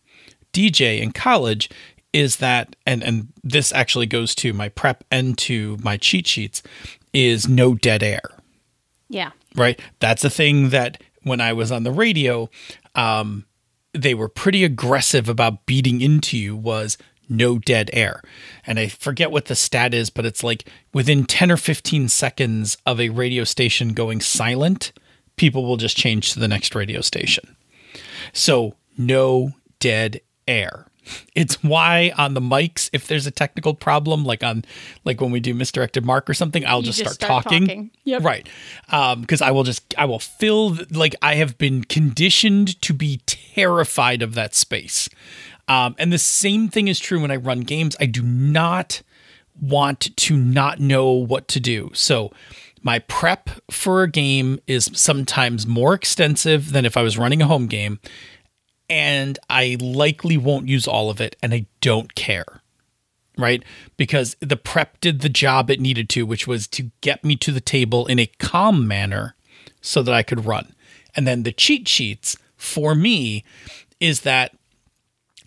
DJ in college, is that, and and this actually goes to my prep and to my cheat sheets, is no dead air yeah. right? That's a thing that when I was on the radio, um, they were pretty aggressive about beating into you was no dead air. And I forget what the stat is, but it's like within 10 or 15 seconds of a radio station going silent, people will just change to the next radio station. So no dead air. It's why on the mics, if there's a technical problem, like on like when we do misdirected mark or something, I'll just, just start, start talking. talking. Yep. Right. Um, because I will just I will fill like I have been conditioned to be terrified of that space. Um, and the same thing is true when I run games. I do not want to not know what to do. So my prep for a game is sometimes more extensive than if I was running a home game and I likely won't use all of it, and I don't care. Right? Because the prep did the job it needed to, which was to get me to the table in a calm manner so that I could run. And then the cheat sheets for me is that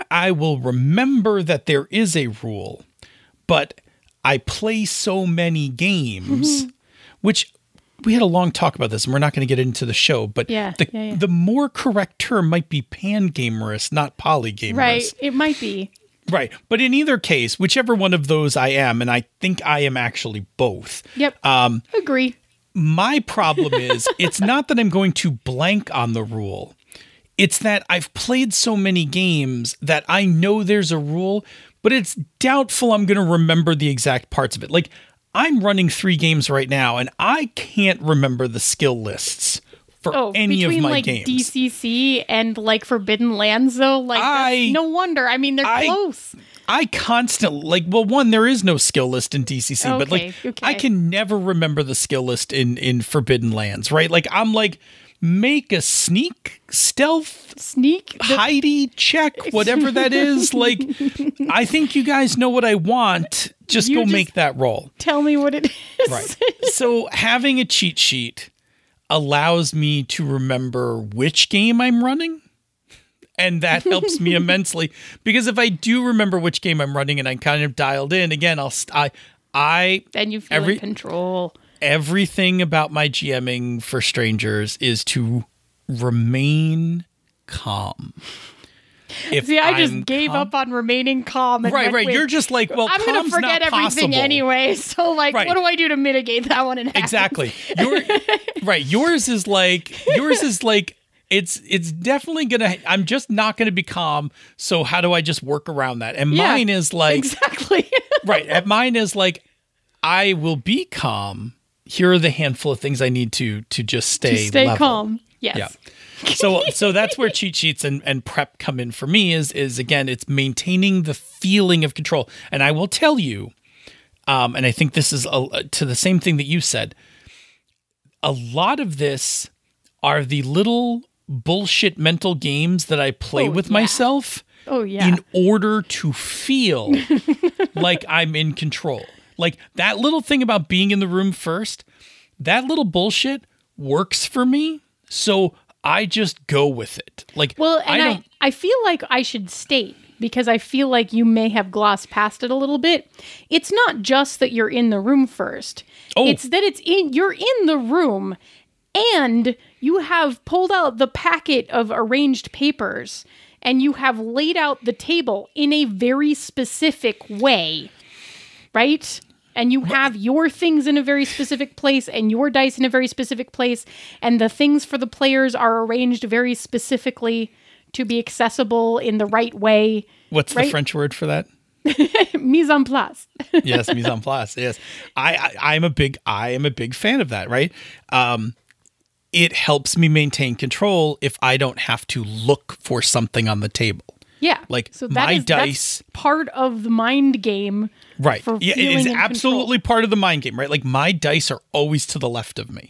I will remember that there is a rule, but I play so many games, mm-hmm. which we had a long talk about this, and we're not going to get into the show. But Yeah, the yeah, yeah. the more correct term might be pangamerous, not polygamerous. Right. It might be. Right. But in either case, whichever one of those I am, and I think I am actually both. Yep. Um, Agree. my problem is it's not that I'm going to blank on the rule. it's that I've played so many games that I know there's a rule, but it's doubtful I'm going to remember the exact parts of it. Like I'm running 3 games right now and I can't remember the skill lists for Oh, any of between my like games. DCC and like Forbidden Lands, though, like I- no wonder. I mean, they're I- close. I constantly like well one there is no skill list in DCC but like Okay, okay. I can never remember the skill list in in Forbidden Lands right like I'm like make a sneak stealth Sneak. the- Heidi check whatever that is like I think you guys know what I want just You go just- make that roll tell me what it is. right so having a cheat sheet allows me to remember which game I'm running and that helps me immensely because if I do remember which game I'm running and I'm kind of dialed in again I'll st- I I then you feel Every- in control. Everything about my GMing for strangers is to remain calm. If See, I just I'm gave calm- up on remaining calm. Right, right. with, You're just like, well, I'm gonna forget everything possible. anyway. So, like, Right. what do I do to mitigate that one? And Exactly. Your right. Yours is like yours is like it's it's definitely gonna. I'm just not gonna be calm. So how do I just work around that? And Yeah, mine is like exactly. right. And mine is like I will be calm. Here are the handful of things I need to to just stay to stay level. calm. Yes. Yeah. So so that's where cheat sheets and, and prep come in for me is is again it's maintaining the feeling of control. And I will tell you, um, and I think this is a, to the same thing that you said. A lot of this are the little bullshit mental games that I play Oh, with yeah. myself Oh yeah. in order to feel like I'm in control. Like that little thing about being in the room first, that little bullshit works for me. So I just go with it. Like Well, I and I, don't I, feel like I should state because I feel like you may have glossed past it a little bit. It's not just that you're in the room first. Oh. It's that it's in you're in the room and you have pulled out the packet of arranged papers and you have laid out the table in a very specific way. Right? And you have your things in a very specific place and your dice in a very specific place. And the things for the players are arranged very specifically to be accessible in the right way. what's the? French word for that? Mise en place. yes, mise en place. Yes, I, I I'm a big I am a big fan of that. Right. Um, it helps me maintain control if I don't have to look for something on the table. Yeah. Like, so that my is- that's dice- part of the mind game. Right. yeah, it is absolutely part of the mind game, right? Like my dice are always to the left of me.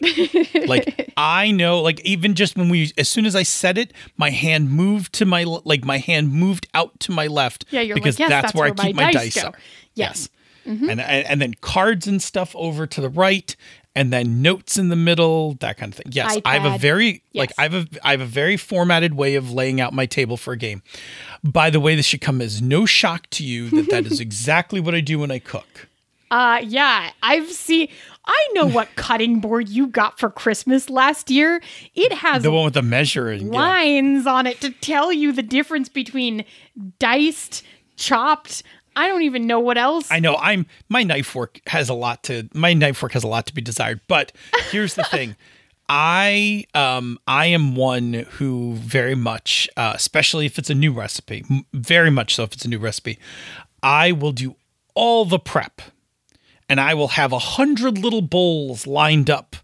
like I know, like even just when we, as soon as I said it, my hand moved to my, like my hand moved out to my left. Yeah, you're because like, yes, that's, that's where, where I keep my my dice are. Yes. Mm-hmm. And, and and then cards and stuff over to the right, and then notes in the middle, that kind of thing. Yes, I have a iPad. very like I have a I have a very formatted way of laying out my table for a game. By the way, this should come as no shock to you that that is exactly what I do when I cook. Uh yeah, I've seen I know what cutting board you got for Christmas last year. It has The one with the measuring and yeah. lines on it to tell you the difference between diced, chopped. I don't even know what else. I know I'm my knife work has a lot to my knife work has a lot to be desired. But here's the thing. I um I am one who very much uh, especially if it's a new recipe, very much so if it's a new recipe, I will do all the prep and I will have a hundred little bowls lined up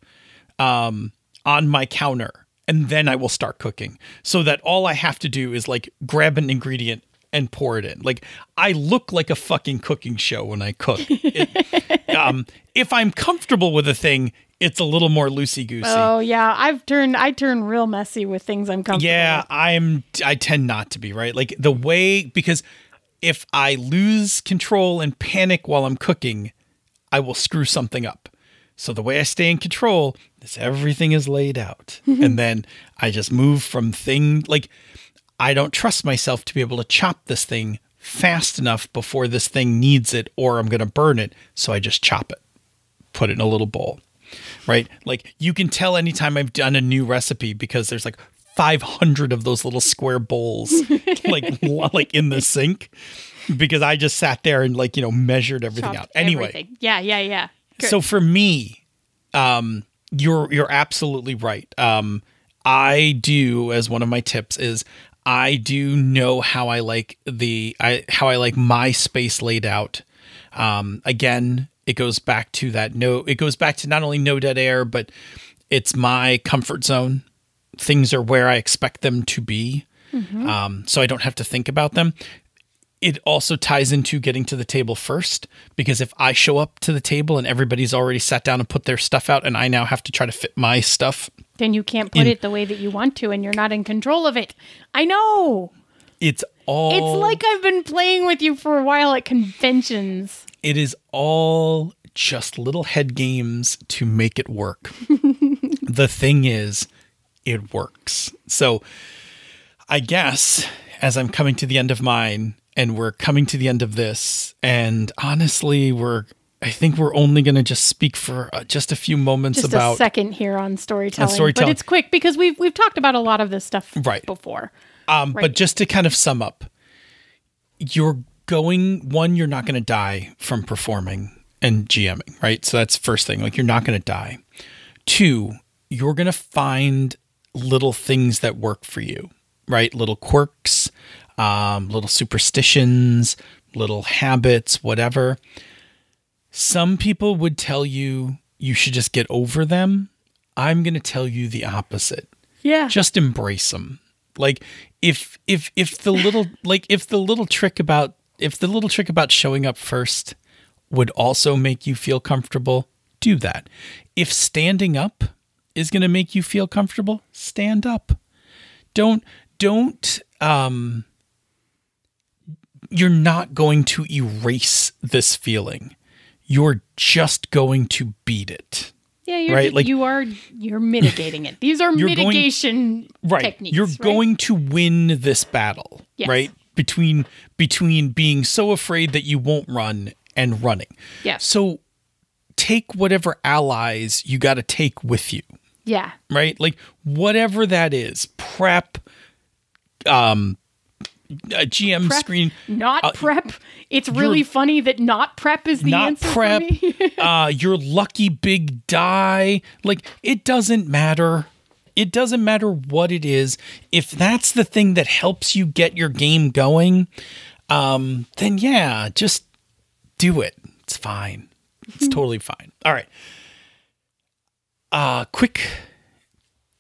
um, on my counter, and then I will start cooking. So that all I have to do is like grab an ingredient and pour it in. Like I look like a fucking cooking show when I cook. It- um, if I'm comfortable with a thing, it's a little more loosey goosey. oh yeah, I've turned I turn real messy with things I'm comfortable Yeah, with. I'm. I tend not to be right. Like the way because if I lose control and panic while I'm cooking, I will screw something up. So the way I stay in control is everything is laid out, and then I just move from thing like I don't trust myself to be able to chop this thing fast enough before this thing needs it, or I'm going to burn it. So I just chop it, put it in a little bowl right? Like you can tell anytime I've done a new recipe because there's like 500 of those little square bowls like like in the sink because I just sat there and like you know measured everything Chopped out. Anyway, everything. Yeah, yeah, yeah. Good. so for me, um, you're you're absolutely right. Um, I do as one of my tips is I do know how I like the I how I like my space laid out. Um, again, it goes back to that no. It goes back to not only no dead air, but it's my comfort zone. Things are where I expect them to be, um, so I don't have to think about them. It also ties into getting to the table first because if I show up to the table and everybody's already sat down and put their stuff out, and I now have to try to fit my stuff, Then you can't put it the way that you want to, and you're not in control of it. I know. it's all It's like I've been playing with you for a while at conventions. it is all just little head games to make it work. the thing is, it works. So I guess as I'm coming to the end of mine and we're coming to the end of this, and honestly, we're I think we're only going to just speak for uh, just a few moments Just about a second here on storytelling, storytelling. but it's quick because we've we've talked about a lot of this stuff Right. before. Um, Right. But just to kind of sum up, you're going one, you're not going to die from performing and GMing, right? So that's first thing. Like you're not going to die. Two, you're going to find little things that work for you, right? Little quirks, um, little superstitions, little habits, whatever. Some people would tell you you should just get over them. I'm going to tell you the opposite. Yeah. just embrace them like if if if the little like if the little trick about if the little trick about showing up first would also make you feel comfortable do that. If standing up is going to make you feel comfortable stand up. Don't don't um you're not going to erase this feeling you're just going to beat it yeah, you're, right, like- you are you're mitigating it. These are You're going- mitigation right techniques. you're right? going to win this battle Yes. right between between being so afraid that you won't run and running Yeah. so take whatever allies you got to take with you Yeah. right like whatever that is prep um a gm Prep, screen Not prep. It's really funny that not prep is the Uh, not answer prep uh your lucky big die. Like it doesn't matter. It doesn't matter what it is. If that's the thing that helps you get your game going um then yeah just do it. It's fine. It's totally fine. All right. Uh quick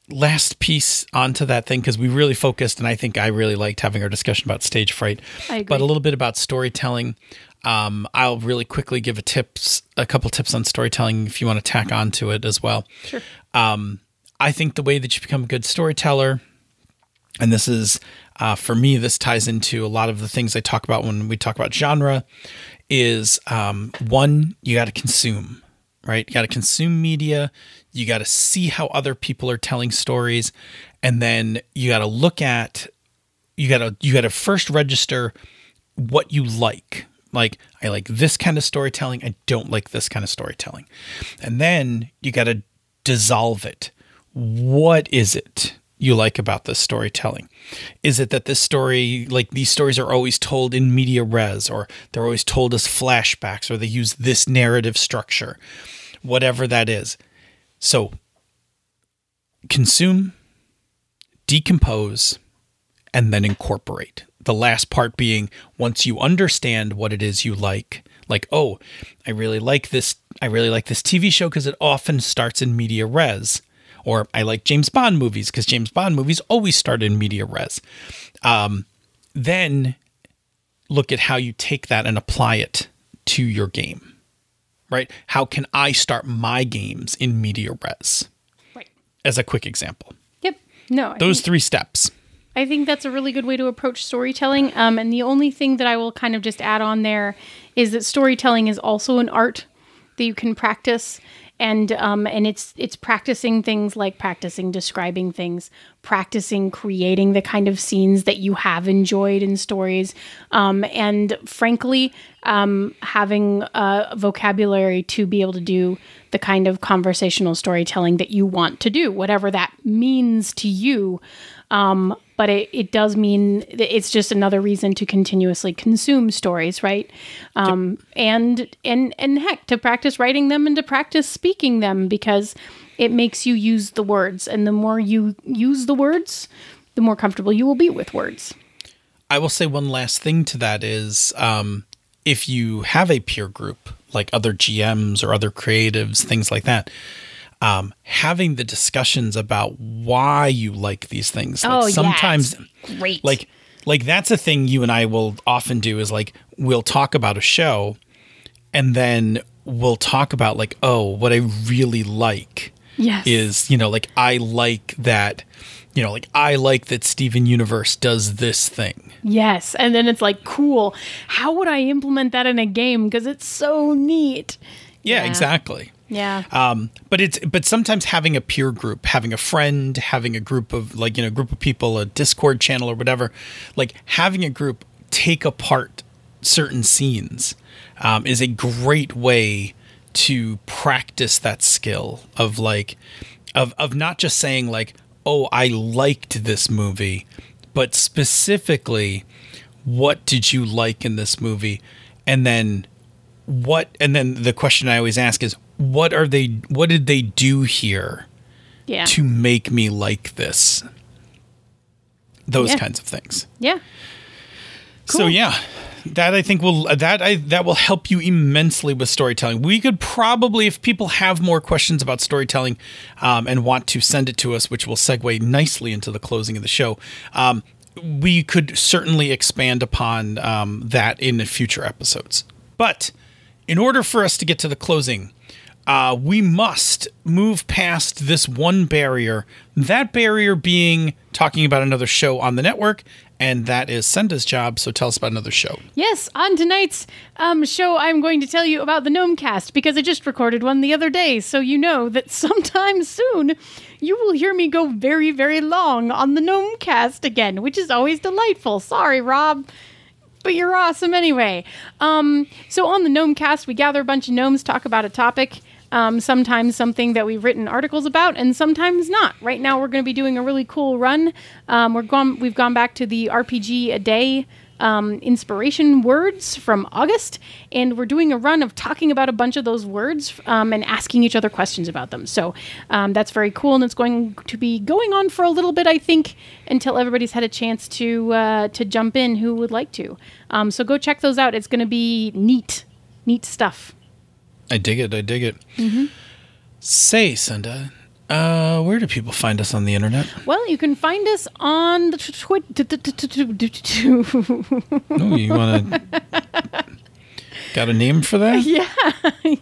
last piece onto that thing because we really focused and i think i really liked having our discussion about stage fright but a little bit about storytelling. Um, i'll really quickly give a tips a couple tips on storytelling if you want to tack on to it as well. Sure. um, i think the way that you become a good storyteller and this is uh, for me this ties into a lot of the things i talk about when we talk about genre is um, one you got to consume right? You got to consume media you got to see how other people are telling stories and then you got to look at you got to you got to first register what you like. Like i like this kind of storytelling i don't like this kind of storytelling. And then you got to dissolve it. What is it you like about this storytelling? Is it that this story like these stories are always told in media res or they're always told as flashbacks or they use this narrative structure? Whatever that is so consume decompose and then incorporate. The last part being once you understand what it is you like, like, oh, I really like this I really like this TV show because it often starts in media res. Or I like James Bond movies because James Bond movies always start in media res. Um, then look at how you take that and apply it to your game. Right? How can I start my games in media res? Right. As a quick example. Yep. No. I Those think- three steps. I think that's a really good way to approach storytelling. Um, and the only thing that I will kind of just add on there is that storytelling is also an art that you can practice, and um, and it's it's practicing things like practicing describing things, practicing creating the kind of scenes that you have enjoyed in stories, um, and frankly, um, having vocabulary to be able to do the kind of conversational storytelling that you want to do, whatever that means to you. Um, but it, it does mean it's just another reason to continuously consume stories, right? Um, and and and heck, to practice writing them and to practice speaking them because it makes you use the words. And the more you use the words, the more comfortable you will be with words. I will say one last thing to that is um, if you have a peer group, like other GMs or other creatives, things like that, um, having the discussions about why you like these things. Like Oh, yeah, sometimes it's great. like like that's a thing you and I will often do is like we'll talk about a show and then we'll talk about like, oh, what I really like Yes. is, you know, like I like that, you know, like I like that Steven Universe does this thing. Yes. And then it's like, cool. How would I implement that in a game? Because it's so neat. Yeah, Yeah. exactly. Yeah. Um, but it's but sometimes having a peer group, having a friend, having a group of like you know, group of people, a Discord channel or whatever, like having a group take apart certain scenes um, is a great way to practice that skill of like of of not just saying like, oh, I liked this movie, but specifically, what did you like in this movie, and then what and then the question I always ask is what are they what did they do here yeah. to make me like this? Those Yeah. kinds of things. yeah. So yeah, that I think will that I that will help you immensely with storytelling. We could probably, if people have more questions about storytelling um, and want to send it to us, which will segue nicely into the closing of the show. Um, we could certainly expand upon um, that in future episodes. But in order for us to get to the closing, uh, we must move past this one barrier. That barrier being talking about another show on the network, and that is Senda's job. So tell us about another show. Yes, on tonight's um, show, I'm going to tell you about the Gnome Cast because I just recorded one the other day. So you know that sometime soon you will hear me go very, very long on the Gnome Cast again, which is always delightful. Sorry, Rob. But you're awesome anyway. Um, so on the Gnome Cast, we gather a bunch of gnomes, talk about a topic. Um, sometimes something that we've written articles about, and sometimes not. Right now, we're going to be doing a really cool run. Um, we're gone. We've gone back to the RPG a day um, inspiration words from August, and we're doing a run of talking about a bunch of those words um, and asking each other questions about them. So um, that's very cool, and it's going to be going on for a little bit, I think, until everybody's had a chance to uh, to jump in who would like to. Um, so go check those out. It's going to be neat, neat stuff. I dig it. I dig it. Say, Senda, uh, where do people find us on the internet? Well, you can find us on the Twitter. Oh, you want to? Got a name for that? Yeah.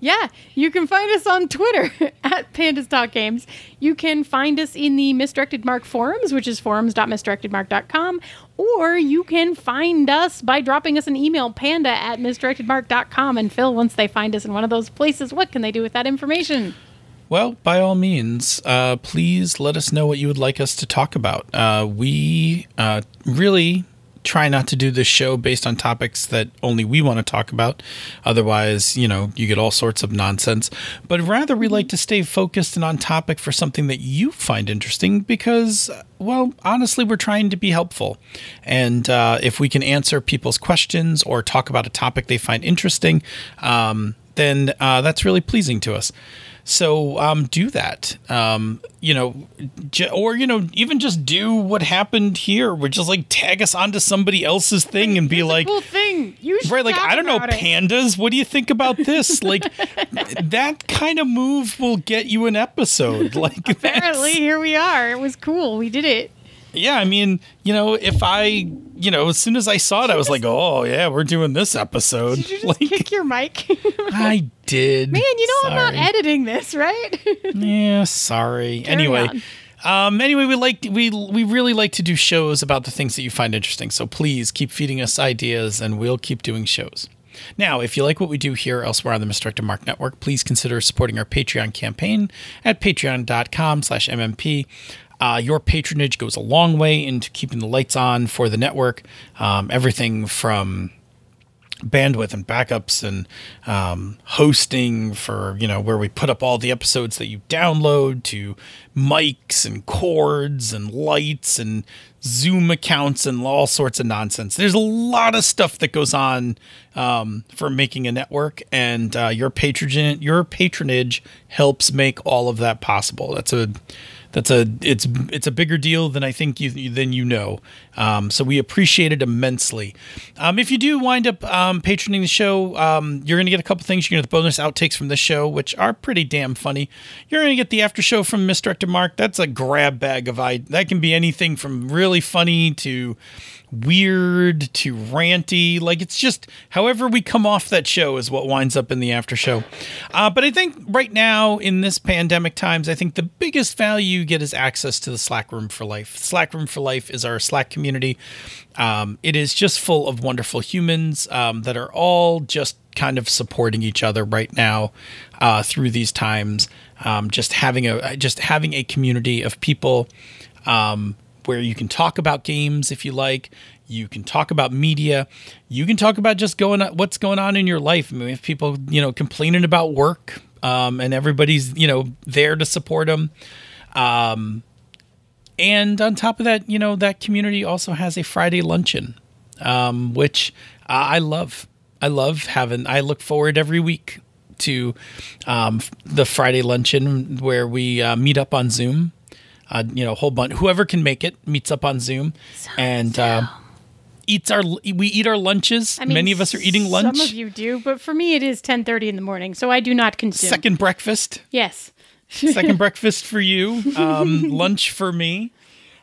yeah. You can find us on Twitter at Pandas Talk Games. You can find us in the Misdirected Mark forums, which is forums.misdirectedmark.com, or you can find us by dropping us an email, panda at misdirectedmark.com. And Phil, once they find us in one of those places, what can they do with that information? Well, by all means, uh, please let us know what you would like us to talk about. Uh, we uh, really try not to do this show based on topics that only we want to talk about. Otherwise, you know, you get all sorts of nonsense. But rather, we like to stay focused and on topic for something that you find interesting because, well, honestly, we're trying to be helpful. And uh, if we can answer people's questions or talk about a topic they find interesting, um, then uh, that's really pleasing to us. So um, do that, um, you know, j- or you know, even just do what happened here, which is like tag us onto somebody else's thing and be like, cool thing. You right, like I don't know, it. pandas. What do you think about this? like that kind of move will get you an episode. Like Apparently, here we are. It was cool. We did it. yeah. I mean, you know, if I, you know, as soon as I saw it, I was like, oh yeah, we're doing this episode. Did you just like kick your mic? I did, Man, you know I'm not editing this, right? Yeah, sorry. anyway, um, anyway, we like we we really like to do shows about the things that you find interesting. So please keep feeding us ideas, and we'll keep doing shows. Now, if you like what we do here elsewhere on the Misdirected Mark Network, please consider supporting our Patreon campaign at patreon.com slash mmp. Uh, your patronage goes a long way into keeping the lights on for the network. Um, everything from bandwidth and backups and um, hosting for you know where we put up all the episodes that you download to mics and cords and lights and zoom accounts and all sorts of nonsense there's a lot of stuff that goes on um, for making a network and uh, your patronage your patronage helps make all of that possible that's a that's a it's it's a bigger deal than I think you than you know. Um, so we appreciate it immensely. Um, if you do wind up um, patroning the show, um, you're going to get a couple things. You're going to get the bonus outtakes from the show, which are pretty damn funny. You're going to get the after show from Misdirected Mark. That's a grab bag of I. That can be anything from really funny to weird to ranty. Like it's just however we come off that show is what winds up in the after show. Uh, but I think right now in this pandemic times, I think the biggest value you get is access to the Slack Room for Life. Slack Room for Life is our Slack community. Um, it is just full of wonderful humans um, that are all just kind of supporting each other right now uh, through these times. Um, just having a just having a community of people um, where you can talk about games if you like. You can talk about media. You can talk about just going what's going on in your life. I mean, if people you know complaining about work, um, and everybody's you know there to support them. Um, and on top of that, you know that community also has a Friday luncheon, um, which I love. I love having. I look forward every week to um, the Friday luncheon where we uh, meet up on Zoom uh, you know, a whole bunch. Whoever can make it meets up on Zoom So- and uh, eats our. We eat our lunches. I mean, Many of us are eating lunch. Some of you do, but for me, it is ten thirty in the morning, so I do not consume. Second breakfast. yes. Second breakfast for you. Um, lunch for me.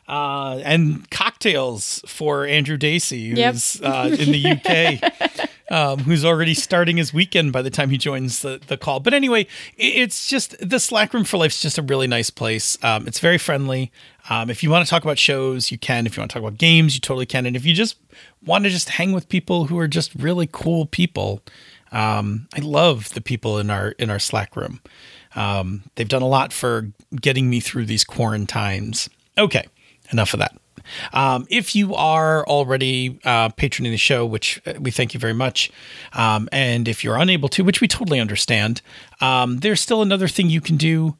Uh, and cocktails for Andrew Dacey, Yep. who's uh, in the UK, um, who's already starting his weekend by the time he joins the, the call. But anyway, it's just the Slack Room for Life is just a really nice place. Um, it's very friendly. Um, if you want to talk about shows, you can. If you want to talk about games, you totally can. And if you just want to just hang with people who are just really cool people, um, I love the people in our in our Slack room. Um, they've done a lot for getting me through these quarantines. Okay, enough of that. Um, if you are already uh, patroning the show, which uh, we thank you very much, um, and if you're unable to, which we totally understand, um, there's still another thing you can do.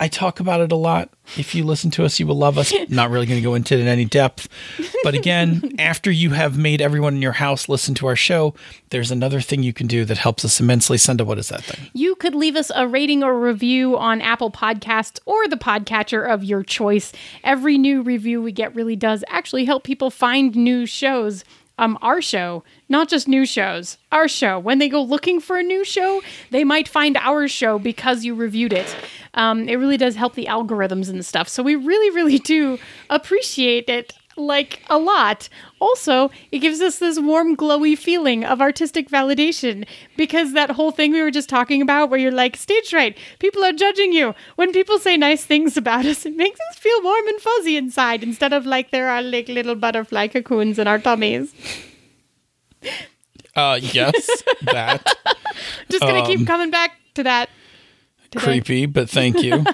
I talk about it a lot. If you listen to us, you will love us. Not really going to go into it in any depth. But again, after you have made everyone in your house listen to our show, there's another thing you can do that helps us immensely. Senda, what is that thing? You could leave us a rating or review on Apple Podcasts or the podcatcher of your choice. Every new review we get really does actually help people find new shows. Um, our show, not just new shows, our show. When they go looking for a new show, they might find our show because you reviewed it. Um, it really does help the algorithms and stuff. So we really, really do appreciate it like a lot. Also, it gives us this warm, glowy feeling of artistic validation because that whole thing we were just talking about, where you're like, stage right, people are judging you. When people say nice things about us, it makes us feel warm and fuzzy inside instead of like there are like little butterfly cocoons in our tummies. Uh, yes, that Just gonna Um, keep coming back to that. Today. creepy, but thank you.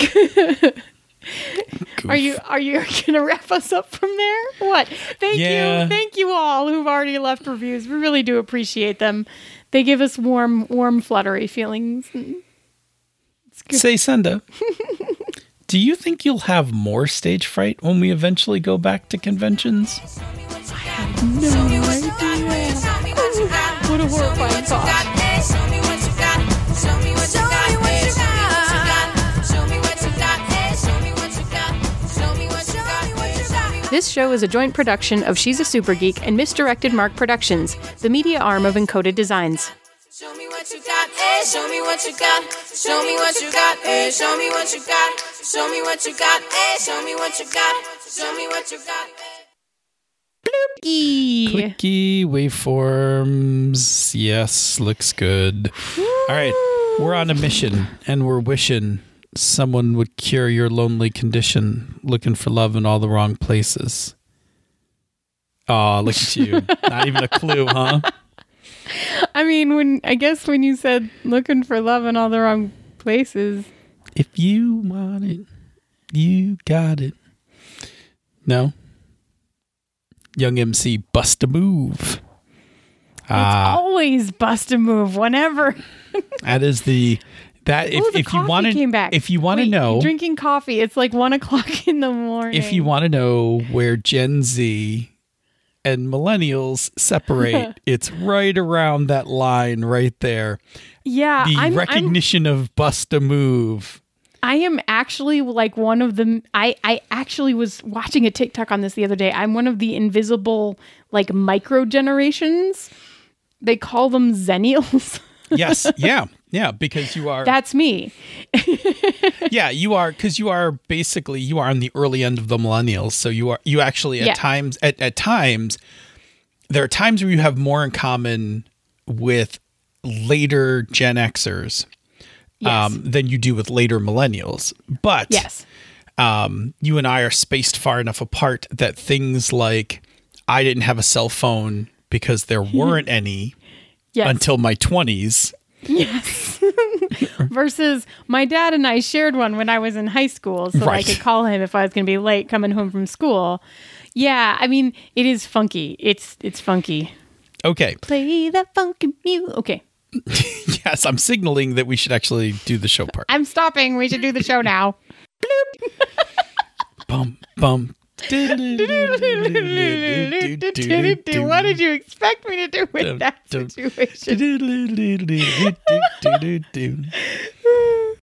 Are you are you gonna wrap us up from there? What? Thank Yeah. you, thank you all who've already left reviews. We really do appreciate them. They give us warm, warm, fluttery feelings. Say, Senda, do you think you'll have more stage fright when we eventually go back to conventions? No. Oh, what a horrifying thought. This show is a joint production of She's a Super Geek and Misdirected Mark Productions, the media arm of Encoded Designs. Show me what you got, eh? Show me what you got. Show me what you got, eh? Show me what you got. Show me what you got, eh? Show me what you got. Show me what you got, eh? E. Clicky waveforms. Yes, looks good. All right, we're on a mission and we're wishing someone would cure your lonely condition, looking for love in all the wrong places. Oh, look at you. Not even a clue, huh? I mean, when I guess when you said looking for love in all the wrong places, If you want it, you got it. No? Young MC bust a move. Ah. Always bust a move whenever. That is the that if, Ooh, if you want to if you want to know drinking coffee, it's like one o'clock in the morning. if you want to know where Gen Z and millennials separate, it's right around that line right there. yeah, The I'm, I'm recognition of bust a move. I am actually like one of the I I actually was watching a TikTok on this the other day. I'm one of the invisible like micro generations. They call them zennials. Yes, yeah, yeah, because you are That's me. yeah, you are because you are basically you are on the early end of the millennials. So you are you actually at Yeah. times at, at times there are times where you have more in common with later Gen Xers Yes. um, than you do with later millennials. But yes. um, you and I are spaced far enough apart that things like I didn't have a cell phone because there weren't any Yes. until my twenties. Yes. Versus my dad and I shared one when I was in high school, so I could call him if I was going to be late coming home from school. Yeah, I mean, it is funky. It's it's funky. Okay. Play that funky music. Okay, Yes, I'm signaling that we should actually do the show part. I'm stopping. We should do the show now. bum bum. What did you expect me to do with that situation?